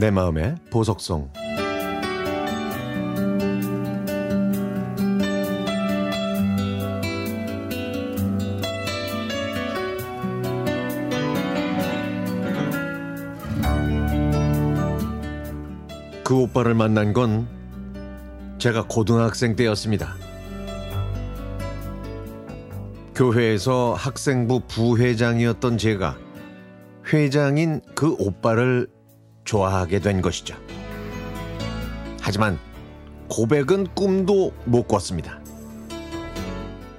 내 마음의 보석성 그 오빠를 만난 건 제가 고등학생 때였습니다. 교회에서 학생부 부회장이었던 제가 회장인 그 오빠를 좋아하게 된 것이죠. 하지만 고백은 꿈도 못 꿨습니다.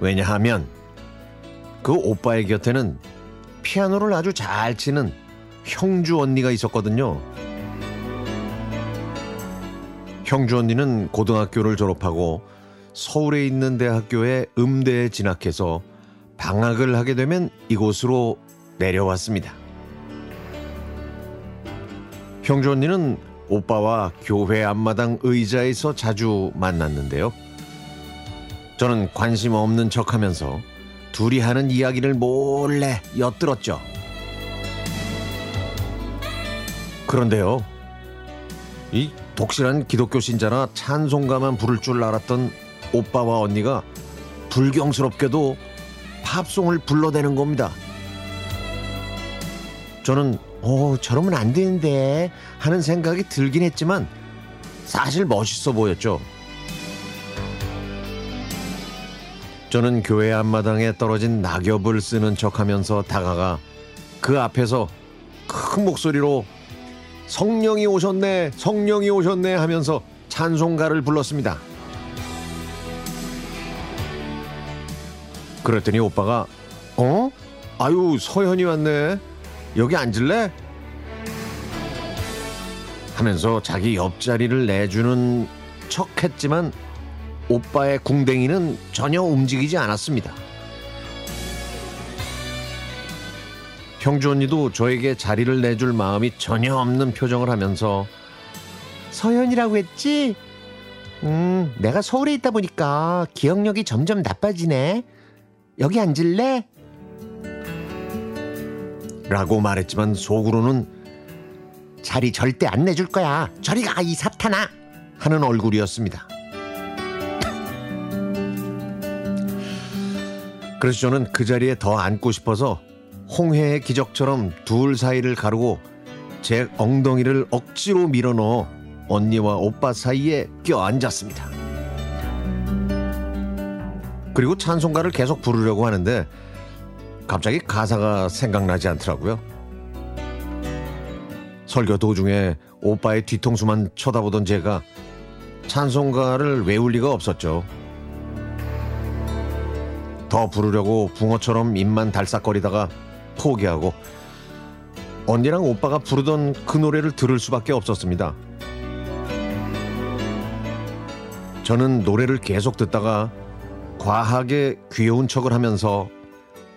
왜냐하면 그 오빠의 곁에는 피아노를 아주 잘 치는 형주 언니가 있었거든요. 형주 언니는 고등학교를 졸업하고 서울에 있는 대학교에 음대에 진학해서 방학을 하게 되면 이곳으로 내려왔습니다. 형주 언니는 오빠와 교회 앞마당 의자에서 자주 만났는데요. 저는 관심 없는 척 하면서 둘이 하는 이야기를 몰래 엿들었죠. 그런데요. 이 독실한 기독교 신자나 찬송가만 부를 줄 알았던 오빠와 언니가 불경스럽게도 팝송을 불러대는 겁니다. 저는 어 저러면 안 되는데 하는 생각이 들긴 했지만 사실 멋있어 보였죠. 저는 교회 앞마당에 떨어진 낙엽을 쓰는 척하면서 다가가 그 앞에서 큰 목소리로 성령이 오셨네, 성령이 오셨네 하면서 찬송가를 불렀습니다. 그랬더니 오빠가 어? 아유 서현이 왔네. 여기 앉을래? 하면서 자기 옆자리를 내주는 척 했지만 오빠의 궁뎅이는 전혀 움직이지 않았습니다. 형주 언니도 저에게 자리를 내줄 마음이 전혀 없는 표정을 하면서 서현이라고 했지? 음, 내가 서울에 있다 보니까 기억력이 점점 나빠지네. 여기 앉을래? 라고 말했지만 속으로는 자리 절대 안 내줄 거야. 저리 가, 이 사탄아! 하는 얼굴이었습니다. 그래서 저는 그 자리에 더 앉고 싶어서 홍해의 기적처럼 둘 사이를 가르고 제 엉덩이를 억지로 밀어넣어 언니와 오빠 사이에 껴앉았습니다. 그리고 찬송가를 계속 부르려고 하는데 갑자기 가사가 생각나지 않더라고요. 설교 도중에 오빠의 뒤통수만 쳐다보던 제가 찬송가를 외울 리가 없었죠. 더 부르려고 붕어처럼 입만 달싹거리다가 포기하고 언니랑 오빠가 부르던 그 노래를 들을 수밖에 없었습니다. 저는 노래를 계속 듣다가 과하게 귀여운 척을 하면서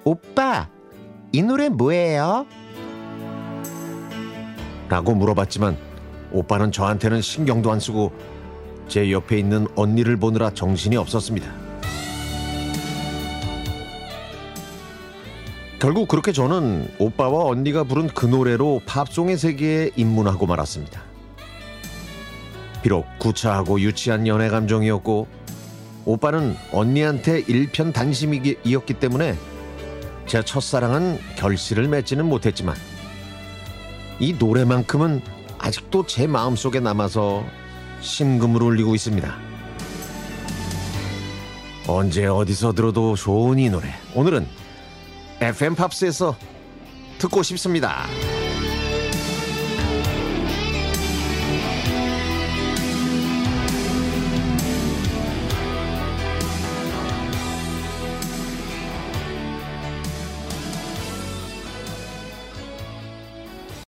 오빠 이 노래 뭐예요? 라고 물어봤지만 오빠는 저한테는 신경도 안 쓰고 제 옆에 있는 언니를 보느라 정신이 없었습니다. 결국 그렇게 저는 오빠와 언니가 부른 그 노래로 팝송의 세계에 입문하고 말았습니다. 비록 구차하고 유치한 연애 감정이었고 오빠는 언니한테 일편단심이었기 때문에 제 첫사랑은 결실을 맺지는 못했지만 이 노래만큼은 아직도 제 마음속에 남아서 심금을 울리고 있습니다. 언제 어디서 들어도 좋은 이 노래. 오늘은 FM 팝스에서 듣고 싶습니다.